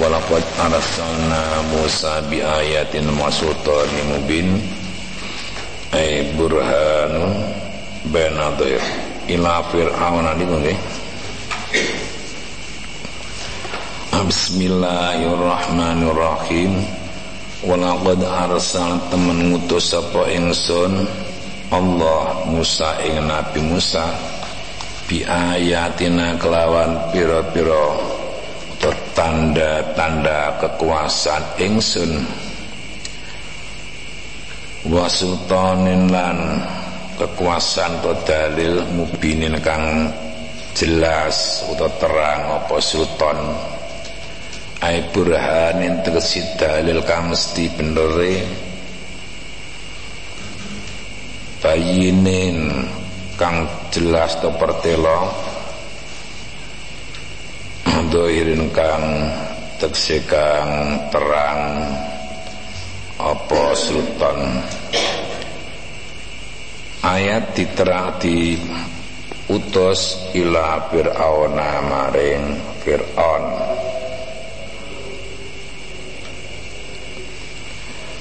walaqad arsalna Musa bi ayatin masultanin mubin ay burhanu banadir ila fir'auna niku nggih. Bismillahirrahmanirrahim. Walaqad arsal temen ngutus sapa ingsun Allah Musa ing Nabi Musa bi ayatina kelawan pira-pira tanda-tanda kekuasaan ingsun. Wa sultanin lan kekuasaan atau dalil mubinin kang jelas atau terang apa sultan ai burhanin tegesi dalil kang mesti benere. Bayinin kang jelas atau pertelo dohirin kang tegesi kang terang apa sultan? Ayat diterang di utus ila fir'auna maring fir'aun.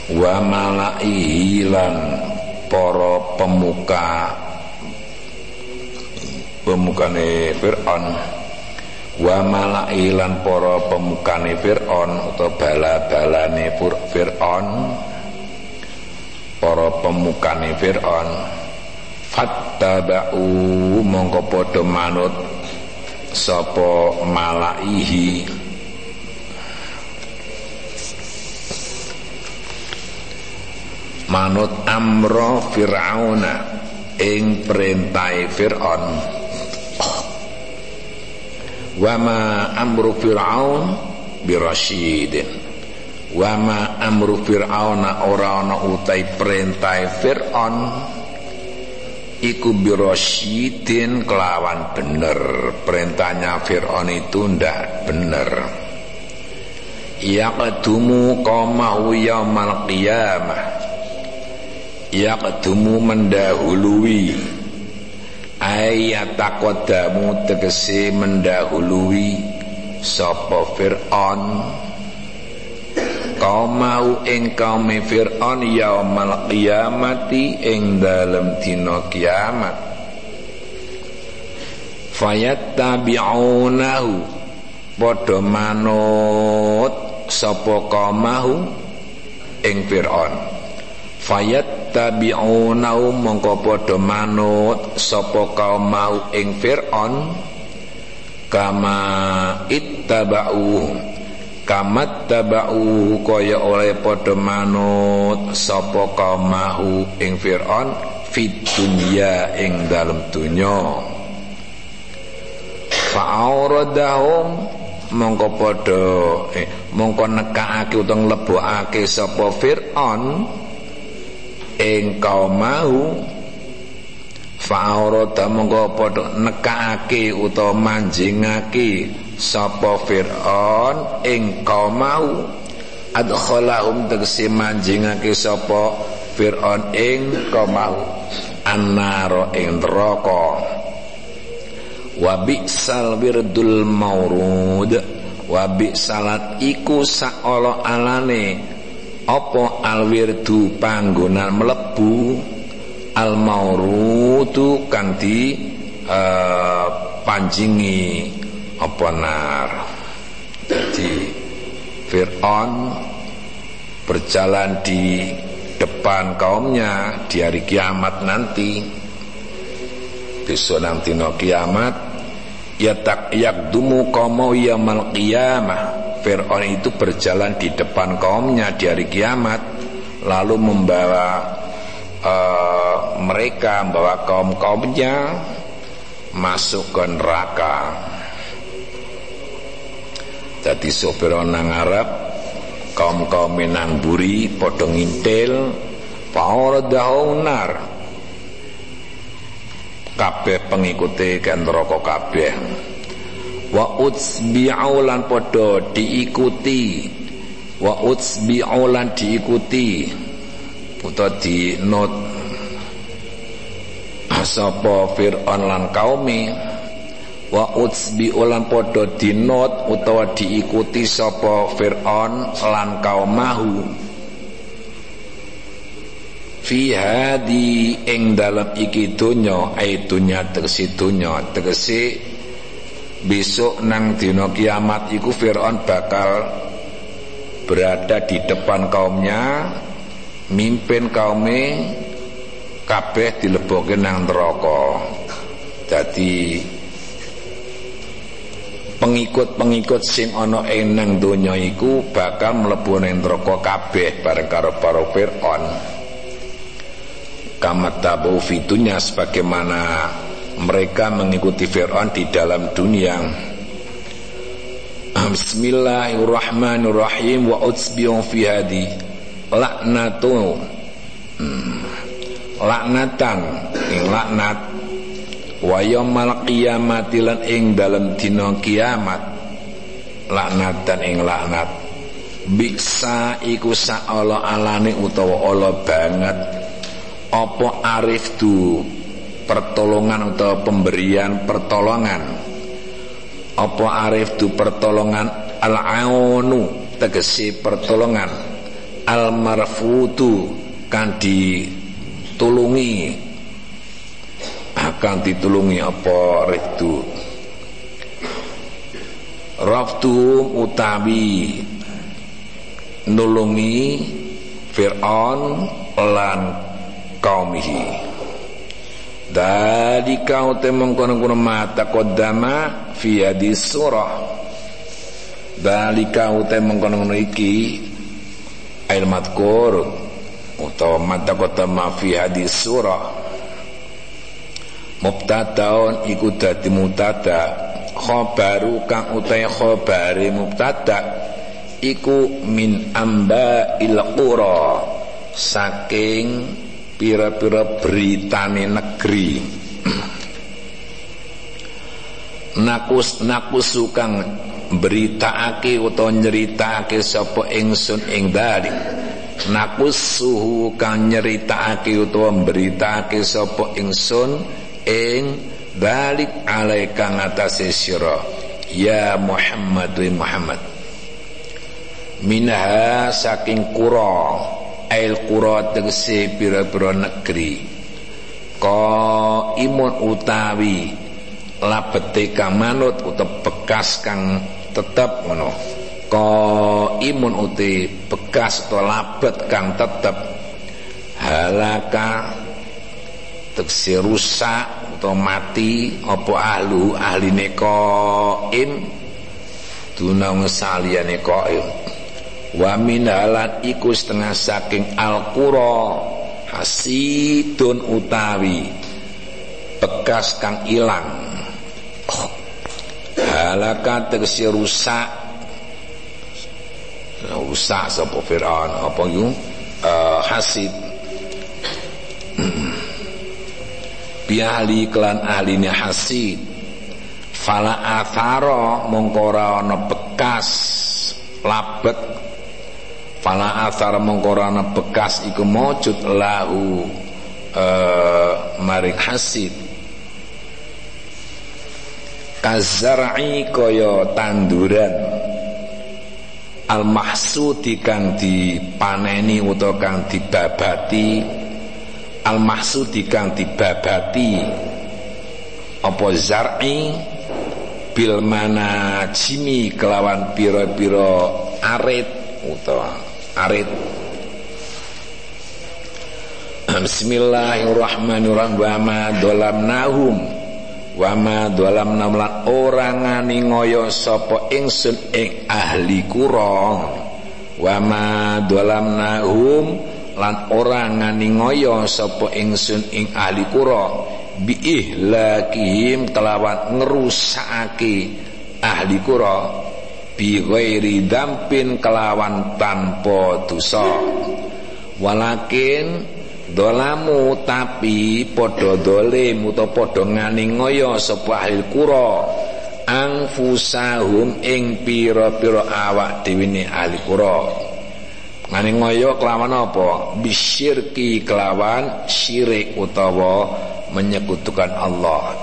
Wa malaihi lan para pemuka pemukane Fir'aun wa malaihi lan para pemukane Fir'aun utawa bala-balane Fir'aun para pemukane Fir'aun. Fattaba'u mongko padha manut sapa malaihi. Manut amro fir'auna ing perintai fir'aun wa ma amru fir'aun birasyidin. Wa ma amru fir'auna ora ana utai perintai fir'aun. Iku birasyidin kelawan bener. Perintahnya fir'aun itu ndak bener. Yaqdumu qaumahu yaumal qiyamah. Yaqdumu mendahului ayataqaddamu tegese mendahului sapa fir'aun. Mau ing kaum fir'aun yaumal qiyamati ing dalem dina kiamat. Fayattabi'unahu padha manut sapa kaumahu ing fir'aun. Fayat yattabi'unahu mongko padha manut sapa kaum mau ing Firaun? Kama ittaba'u kama taba'u kaya oleh padha manut sapa kaum mau ing Firaun fit dunya ing dalem dunya. Fa'auradahum mongko padha eh, mongko nekake utawa lebokake sapa Firaun ing mau fa'arada mongko padha nekake utawa manjingake sapa Firaun ing mau adkhalahum tegese manjingake sapa Firaun ing mau annara ing neraka. Wa bi'sal wirdul maurud wa bi'salat iku saala alane apa alwirdu panggonan melebu al maurudu kanthi uh, panjingi apa nar? Jadi Fir'aun berjalan di depan kaumnya di hari kiamat nanti. Besok nanti no kiamat ya tak yakdumu qaumu yamal qiyamah Fir'aun itu berjalan di depan kaumnya di hari kiamat lalu membawa uh, mereka membawa kaum-kaumnya masuk ke neraka. Jadi sopir nang Arab kaum-kaum nang buri padha ngintil fauradahu nar. Kabeh pengikuti kan neraka kabeh wa utsbi'u lan padha diikuti. Wa utsbi'u lan diikuti. Utawa di not sapa Fir'aun lan kaumi? Wa utsbi ulan padha dinot utawa diikuti sapa Firaun lan kaumahu. Fi hadi ing dalam iki donya ai dunya tegese besok nang dina kiamat iku Firaun bakal berada di depan kaumnya mimpin kaume kabeh dilebokke nang neraka jadi pengikut-pengikut sing ana ing nang donya iku bakal mlebu ning neraka kabeh bareng karo para Firaun. Kama tabu fitunya sebagaimana mereka mengikuti Firaun di dalam dunia. Bismillahirrahmanirrahim. Wa utsbi'u fi hadi laknatu. Hmm. laknatan. Ing laknat. Wa yaumil qiyamati lan ing dalem dina kiamat. Laknatan ing laknat. Bisa iku saala alane utawa ala banget. Apa arif tu pertolongan utawa pemberian pertolongan. Apa arif tu pertolongan? Al-aunu tegesi pertolongan. Al-marfutu kan ditulungi. Akan ditulungi apa riftu raftu utawi nulungi Fir'aun lan kaumihi dari kau temong kono mata kodama fi hadis surah. Dari kau temong kono iki air matkur utawa mata kodama fi hadis surah. Mubtadaun iku dadi mubtada. Khabaru kang utai khabare mubtada iku min amba il qura. Saking pira-pira beritane negeri. Nakus nakusu kang beritaake utawa nyeritakake sapa ingsun ing dalik nakusuhu kang nyeritakake utawa mberitakake sapa ingsun ing balik alaika ngatasi sira. Ya Muhammad wa Muhammad. Minha saking kura ail kura tegese pira-pira negeri. Imun utawi labete kang manut utawa bekas kang tetep ngono. Imun uti bekas atau labet kang tetep. Halaka tegese rusak atau mati apa ahlu ahline qaim dunang saliyane qaim wa min halat iku setengah saking alqura hasidun utawi bekas kang ilang. Halaka tegese rusak. Rusak sapa Firaun? Apa iku? Uh, hasid. Biahli klan ahline hasid. Fala athara mongkora ana bekas labet fala athara mongkora ana bekas iku mujud lahu uh, maring hasid. Kazar'i kaya tanduran. Al mahsudi kang dipaneni utawa kang dibabati al mahsudi kang dibabati apa zar'i? Bil mana jimi kelawan pira-pira arit utawa arit Bismillahirrahmanirrahim. Wa ma dolamnahum. Wa ma dolamnahum lan ora ngani ngoyo sapa ingsun ing ahli kura. Wa ma dolamnahum lan ora ngani ngoyo sapa ingsun ing ahli kura. Bi ihlakihim kelawan ngerusakake ahli kura bi dampin kelawan tanpa dosa walakin dolamu tapi padha dolim padha ngani ngoyo sapa ahli kura angfusahum ing pira-pira awak dhewe ahli kura Ngani ngoyo kelawan apa? Bisyirki kelawan syirik utawa menyekutukan Allah.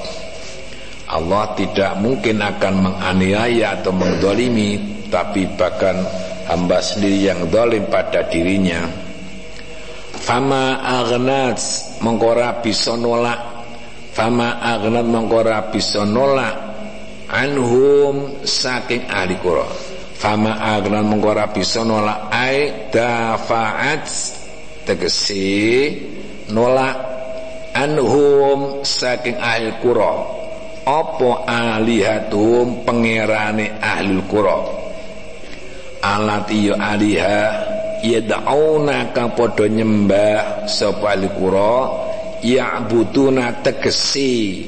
Allah tidak mungkin akan menganiaya atau mengdolimi tapi bahkan hamba sendiri yang dolim pada dirinya. Fama aghnat mengkora bisa nolak. Fama aghnat mengkora bisa nolak. Anhum saking ahli kura fama aghnat mengkora bisa nolak. Ai dafaat tegesi nolak. Anhum saking ahli kura apa alihatum pangerane ahli qura? Alati ya aliha yad'una kang padha nyembah sapa ahli qura ya'buduna tegesi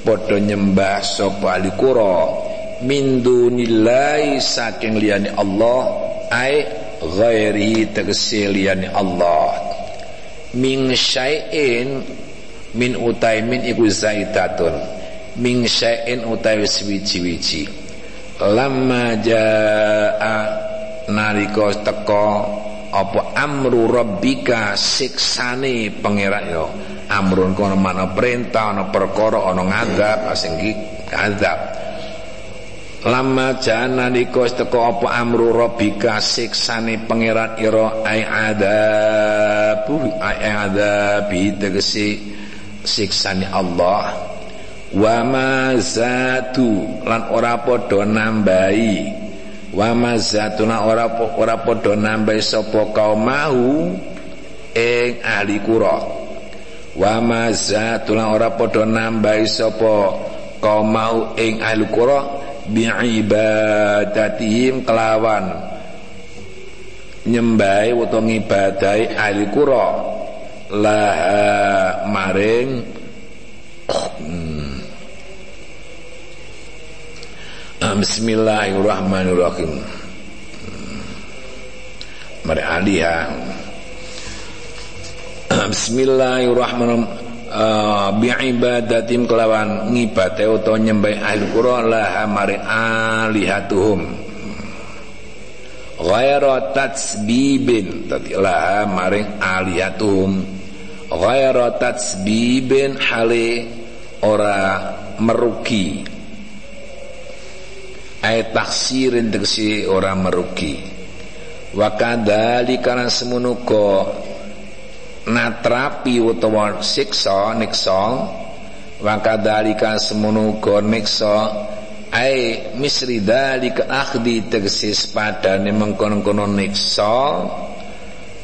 padha nyembah sapa ahli qura. Min dunillahi saking liyane Allah ai ghairi tegesi liyane Allah. Min syai'in min utaimin iku zaitatun min utawi swiji-wiji lamma jaa nalika teka apa amru rabbika siksane pangeran yo amrun kono mana perintah ana perkara ana ngadab sing iki ngadab. Lama jana nikos teko apa amru rabbika siksane pangeran ira ai adabu ai adabi tegesi siksane Allah wa mazatu lan ora padha nambahi. Wa mazatu lan ora ora padha nambahi sapa kaum mau ing ahli kura. Wa mazatu lan ora padha nambahi sapa kaum mau ing ahli kura. Bi ibadatihim kelawan. Nyembahi utawa ngibadahi ahli kura. Laha maring Bismillahirrahmanirrahim. Mari alihah Bismillahirrahmanirrahim. Uh, Bi'ibadatim kelawan ngibate utawa nyembah ahli qura laha mari alihatuhum. Ghaira tatsbibin Tadi laha maring alihatuhum. Ghaira tatsbibin hale ora merugi ay taksirin tegesi orang merugi. Wa kadzali kana semunuka natrapi utawa siksa niksa. Wa kadzalika semunuka niksa. Ai misri dalika akhdi tegesi sepadane mengkono-kono niksa.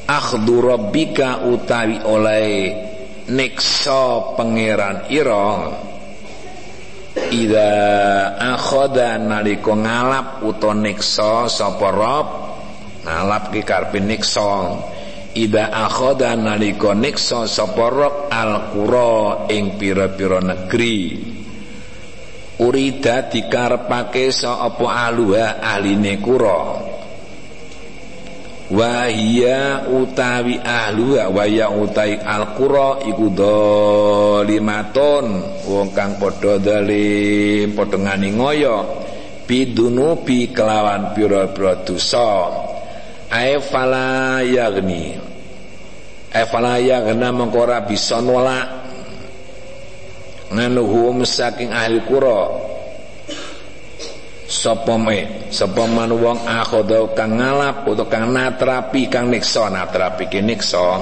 Akhdu rabbika utawi oleh niksa pangeran ira Ida akhoda naliko ngalap uto nikso sapa ngalap ki karepe nikso Ida akhoda naliko nikso sapa al qura ing pira-pira negeri. Urida dikarepake sapa aluha ahline kura Wahia utawi ahluha wahia utawi alqura iku dolimaton wong kang padha dalim padha ngani ngoyo. Bidunubi kelawan pira-pira dosa. Ae fala yagni ae fala yagna mengko bisa nolak. Nganuhum saking ahli qura sapa me sapa man wong akhoda kang ngalap utawa kang natrapi kang niksa natrapi ki niksa.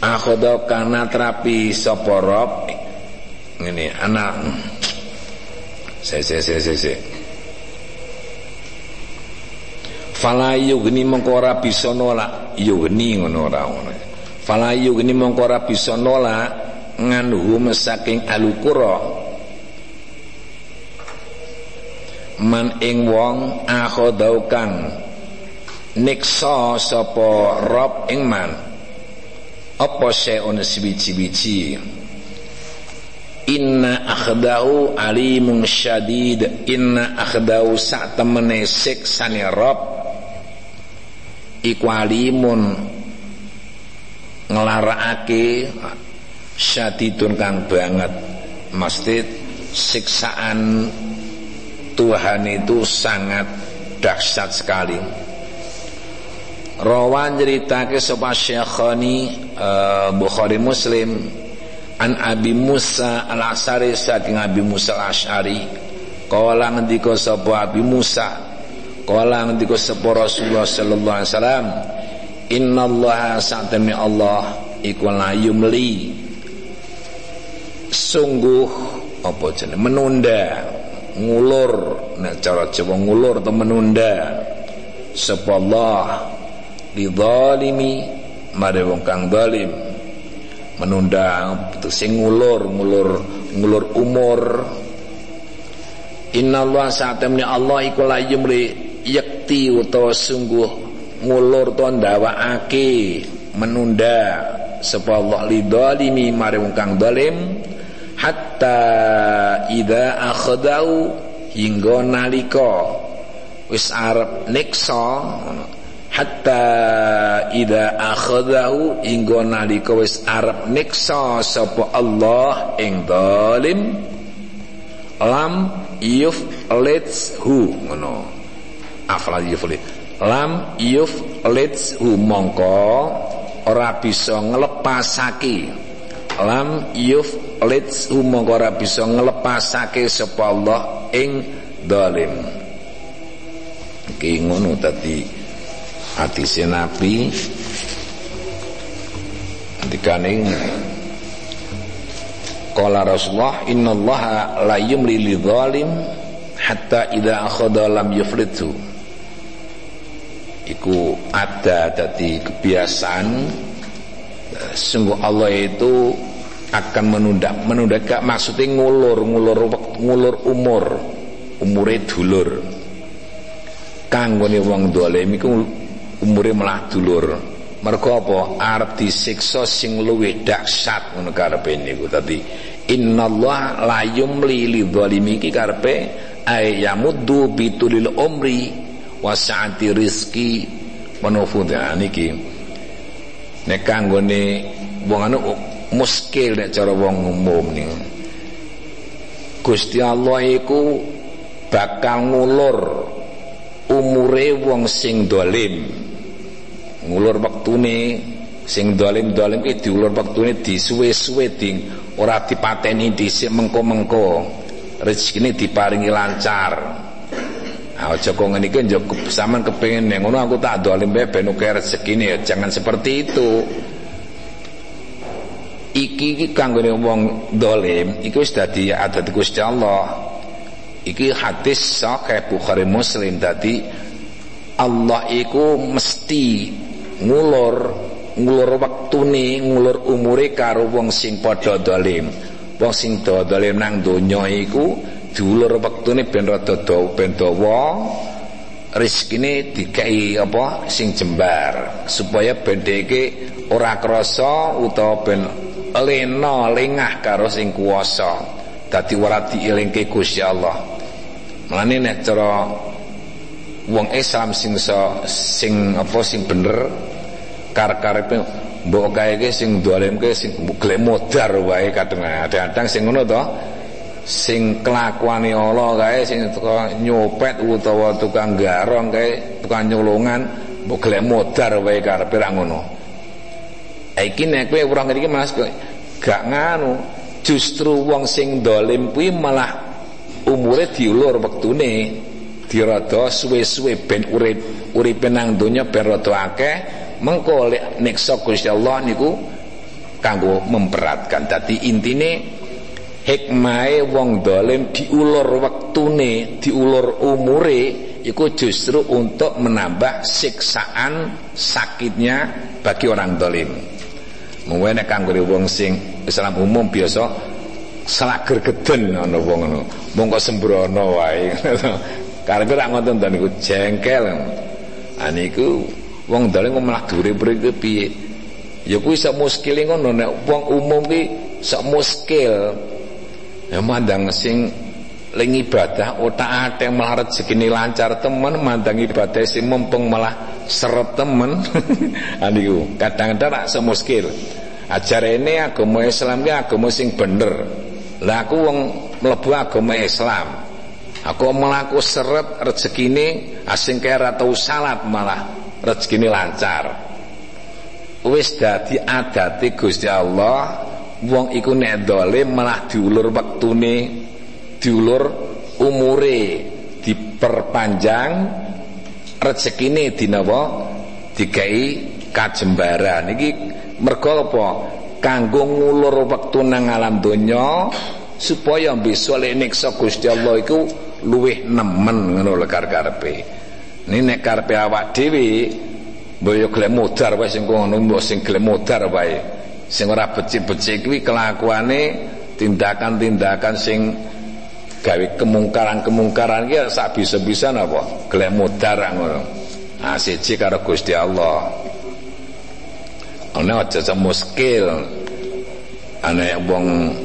Akhoda kang natrapi sapa rob? Ngene anak. Se se se se se. Fala yugni mengko ora bisa nolak. Yugni ngono ora ngono. Fala yugni mengko ora bisa nolak nganuhum saking alukura man ing wong akhodau kang niksa sapa rob ing man. Apa seun sibiji-biji inna akhdahu alimun syadid. Inna akhdahu sak temene siksane rob. Iku alimun nglarakake syadidun kang banget. Mesti siksaan Tuhan itu sangat dahsyat sekali. Rawan ceritake sapa Syekhani uh, Bukhari Muslim an Abi Musa al-Asy'ari saking Abi Musa al-Asy'ari kala ngendika sapa Abi Musa kala ngendika sapa Rasulullah sallallahu alaihi wasallam innallaha sa'tami Allah iku yumli sungguh apa jenenge menunda ngulur. Nek cara Jawa ngulur atau menunda. Sapa Allah lidzalimi mare wong kang zalim. Menunda. Sing ngulur ngulur ngulur umur. Innallaha sa'tamni Allah iku la yumli yakti utawa sungguh ngulur to ndawakake. Menunda. Sapa Allah lidzalimi mare wong kang zalim hatta idza akhadau hingga nalika. Wis arep niksa hatta idza akhadahu hingga nalika wis arep niksa sapa Allah ing zalim lam yuflithu ngono. Afla yuflit. Lam yuf hu mongko ora bisa nglepasake. Lam yuf hu mongko ora bisa nglepasake sapa Allah ing dolim iki ngono tadi hati Nabi. Dikane Qala Rasulullah innallaha la yumli lidzalim hatta idza akhadha lam yuflithu. Iku ada jadi kebiasaan. Sungguh Allah itu akan menunda menunda gak maksudnya ngulur ngulur ngulur umur. Umure dulur. Kanggone wong dolim iku umure malah dulur. Mergo apa? Arep disiksa sing luwih dahsyat ngono karepe niku. Dadi innallaha la yumli lidzalimi iki karepe ay yamuddu bitulil umri wasaati rizki manufudha niki nek kanggone wong anu muskil nek cara wong umum nih Gusti Allah iku bakal ngulur umure wong sing dolim. Ngulur wektune sing dolim-dolim iki diulur wektune disuwe-suwe ding ora dipateni dhisik mengko-mengko. Rezekine diparingi lancar. Aja kok ngene iki njok sampean kepengin ngono aku tak dolim ben uga rezekine ya. Jangan seperti itu. Iki iki kanggone wong dolim iku wis dadi adat Gusti Allah. Iki hadis sahih Bukhari Muslim dadi Allah iku mesti ngulur ngulur waktune ngulur umure karo wong sing padha dolim. Wong sing dolim nang donya iku diulur wektune ben rada dawa ben dawa rezekine dikai apa sing jembar supaya ben dheke ora krasa utawa ben lena lengah karo sing kuwasa dadi ora dielingke Gusti Allah. Mlane nek cara wong Islam sing so, sing apa sing bener kar-karepe mbok kae sing dolemke sing gelem modar wae kadang-kadang. Sing ngono to sing kelakuane Allah kae sing nyopet utawa tukang garong kae tukang nyolongan mbok gelem modar wae karepe ra ngono iki nek kowe ora ngerti Mas gak nganu. Justru wong sing dolim kuwi malah umure diulur wektune dirada suwe-suwe ben urip uripe nang donya ben rada akeh. Mengko lek neksa Gusti Allah niku kanggo memberatkan dadi intine hikmahe wong dolim diulur wektune diulur umure iku justru untuk menambah siksaan sakitnya bagi orang dolim mungkin nek kanggo wong sing Islam umum biasa selak gergeden ana wong ngono. Mongko sembrono wae. Karep ra ngoten to niku? Jengkel. Aniku wong dolim kok malah dure-dure piye? Ya kuwi sak muskile ngono nek wong umum ki sak muskil. Ya mandang sing ling ibadah otak ate malah rezekine lancar temen mandang ibadah sing mumpung malah seret temen. Aniku kadang-kadang rak semuskil ajarene agama Islam ki agama sing bener. Lah aku wong mlebu agama Islam. Aku melaku seret rezekine asing kaya tau salat malah rezekine lancar. Wis dadi adate Gusti Allah wong iku nek dolim malah diulur wektune diulur umure diperpanjang rezekine dinawa dikai kajembaran. Iki mergo apa? Kanggo ngulur wektu nang alam donya supaya besok lek niksa Gusti Allah iku luwih nemen ngono lho karepe ini nek karepe awak dhewe mbok gelem modar wae sing ngono mbok sing gelem modar wae. Sing ora becik-becik kuwi kelakuane tindakan-tindakan sing gawe kemungkaran-kemungkaran ki sak bisa-bisa napa gelem modar ngono. Ah siji karo Gusti Allah. Ana aja muskil. Ana wong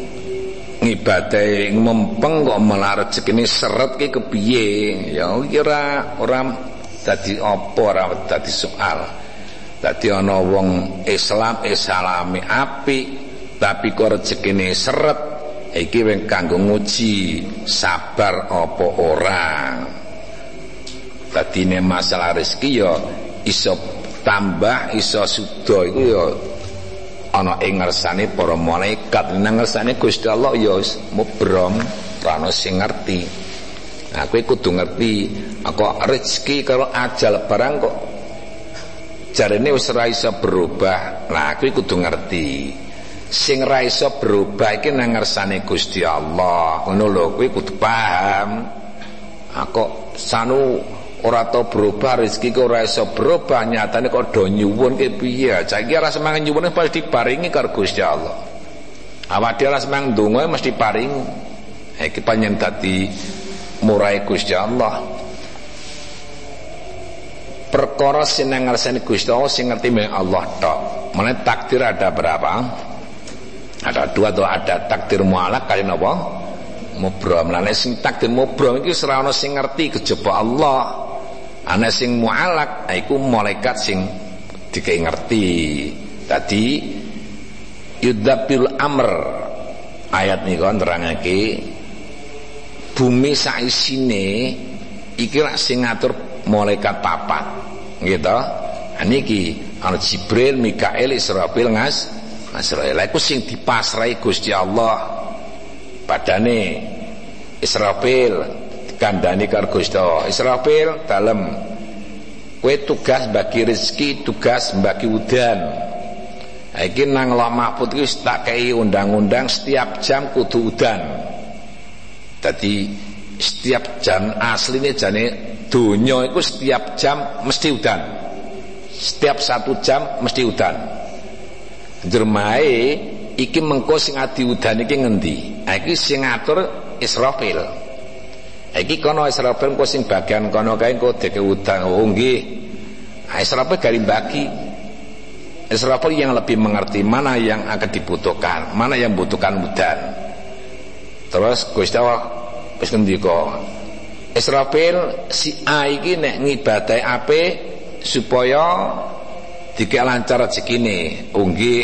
ngibadahi mempeng kok malah rezekine seret ki kepiye? Ya kira ora dadi apa ora dadi soal. Dadi ana wong Islam islami api tapi kok rezekine seret iki wing kanggo nguji sabar apa ora? Dadine masalah rezeki ya iso tambah iso sudo iku ya ana ing ngersane para malaikat. Nang ngersane Gusti Allah ya mubrom ora sing ngerti. Nah kowe kudu ngerti aku rezeki karo ajal barang kok jarene wis ora iso berubah? Nah kowe kudu ngerti sing ra iso berubah iki nang ngersane Gusti Allah. Ngono lho kowe kudu paham. Aku sanu ora tau berubah rezeki kok ora iso berubah nyatane kok do nyuwun ke piye? Saiki ora semangat nyuwun pasti diparingi karo Gusti Allah. Awak dhewe ora semangat ndonga mesti paringi iki panjen dadi murai Gusti Allah. Perkara sing ngarsane Gusti Allah sing ngerti meng Allah tok. Meneh takdir ada berapa ada dua tuh ada takdir mualak kali napa? Mubrom lan sing takdir mubrom iki ora sing ngerti kejaba Allah. Ana sing mualak iku malaikat sing dikai ngerti. Tadi yudabil amr. Ayat nika nerangake bumi saisine iki lak sing ngatur malaikat papat. Gitu niki ana Jibril Mikael Israfil ngas Israel iku sing dipasrai Gusti Allah. Padane Israfil dikandani karo Gusti Israfil dalem. Kowe tugas bagi rezeki tugas bagi udan. Iki nang Allah Mahfud tak kei undang-undang setiap jam kudu udan. Dadi setiap jam aslinya jane dunia itu setiap jam mesti udan. Setiap satu jam mesti udan jermae iki mengko sing adi udan iki ngendi? Iki sing ngatur Israfil. Iki kono Israfil engko sing bagian kono kae engko deke udang oh nggih. Israfil gari bagi. Israfil yang lebih mengerti mana yang akan dibutuhkan mana yang butuhkan udan. Terus Gusti Allah wis ngendika Israfil si A iki nek ngibadahi ape supaya dikek lancar rezekine oh nggih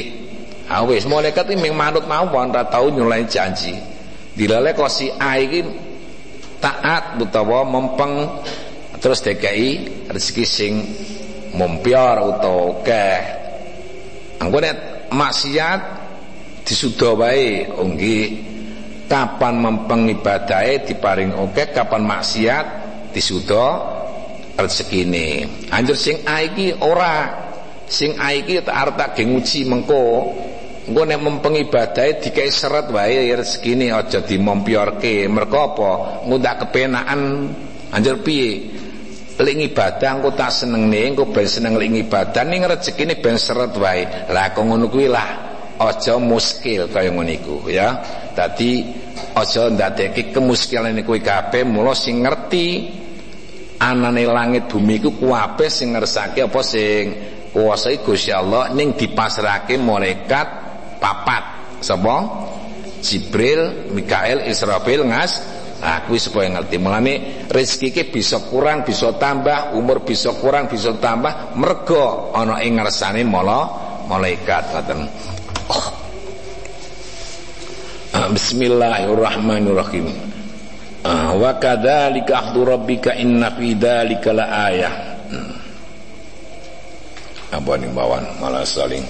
ah wis. Malaikat iki ming manut mawon ora tau nyulai janji. Dilale kok si A iki taat utawa mempeng terus DKI rezeki sing mumpior utawa akeh. Engko nek maksiat disuda wae oh kapan mempeng ibadahe diparing oke kapan maksiat disuda rezekine anjur sing A iki ora sing A iki tak arep tak nguji mengko. Engko nek mempeng ibadahe dikai seret wae rezekine aja dimompiorke. Mergo apa? Ngundak kepenaan anjir piye? Lek ibadah engko tak senengne engko ben seneng lek ibadah ning rezekine ben seret wae. Lah kok ngono kuwi lah? Aja muskil kaya ngono iku ya. Dadi aja ndadekke kemuskilan kuwi kabeh mula sing ngerti anane langit bumi iku kuwabe sing ngersake apa sing kuasai Gusti Allah ning dipasrahke malaikat papat. Sapa? Jibril Mikael Israfil ngas. Nah supaya ngerti. Mulane rezeki ki bisa kurang bisa tambah umur bisa kurang bisa tambah mergo ana ing ngersane mala malaikat. Ngoten. Oh. Bismillahirrahmanirrahim. Ah, wa kadzalika akhdhu rabbika inna fi dzalika laayah Ambon imbauan malah saling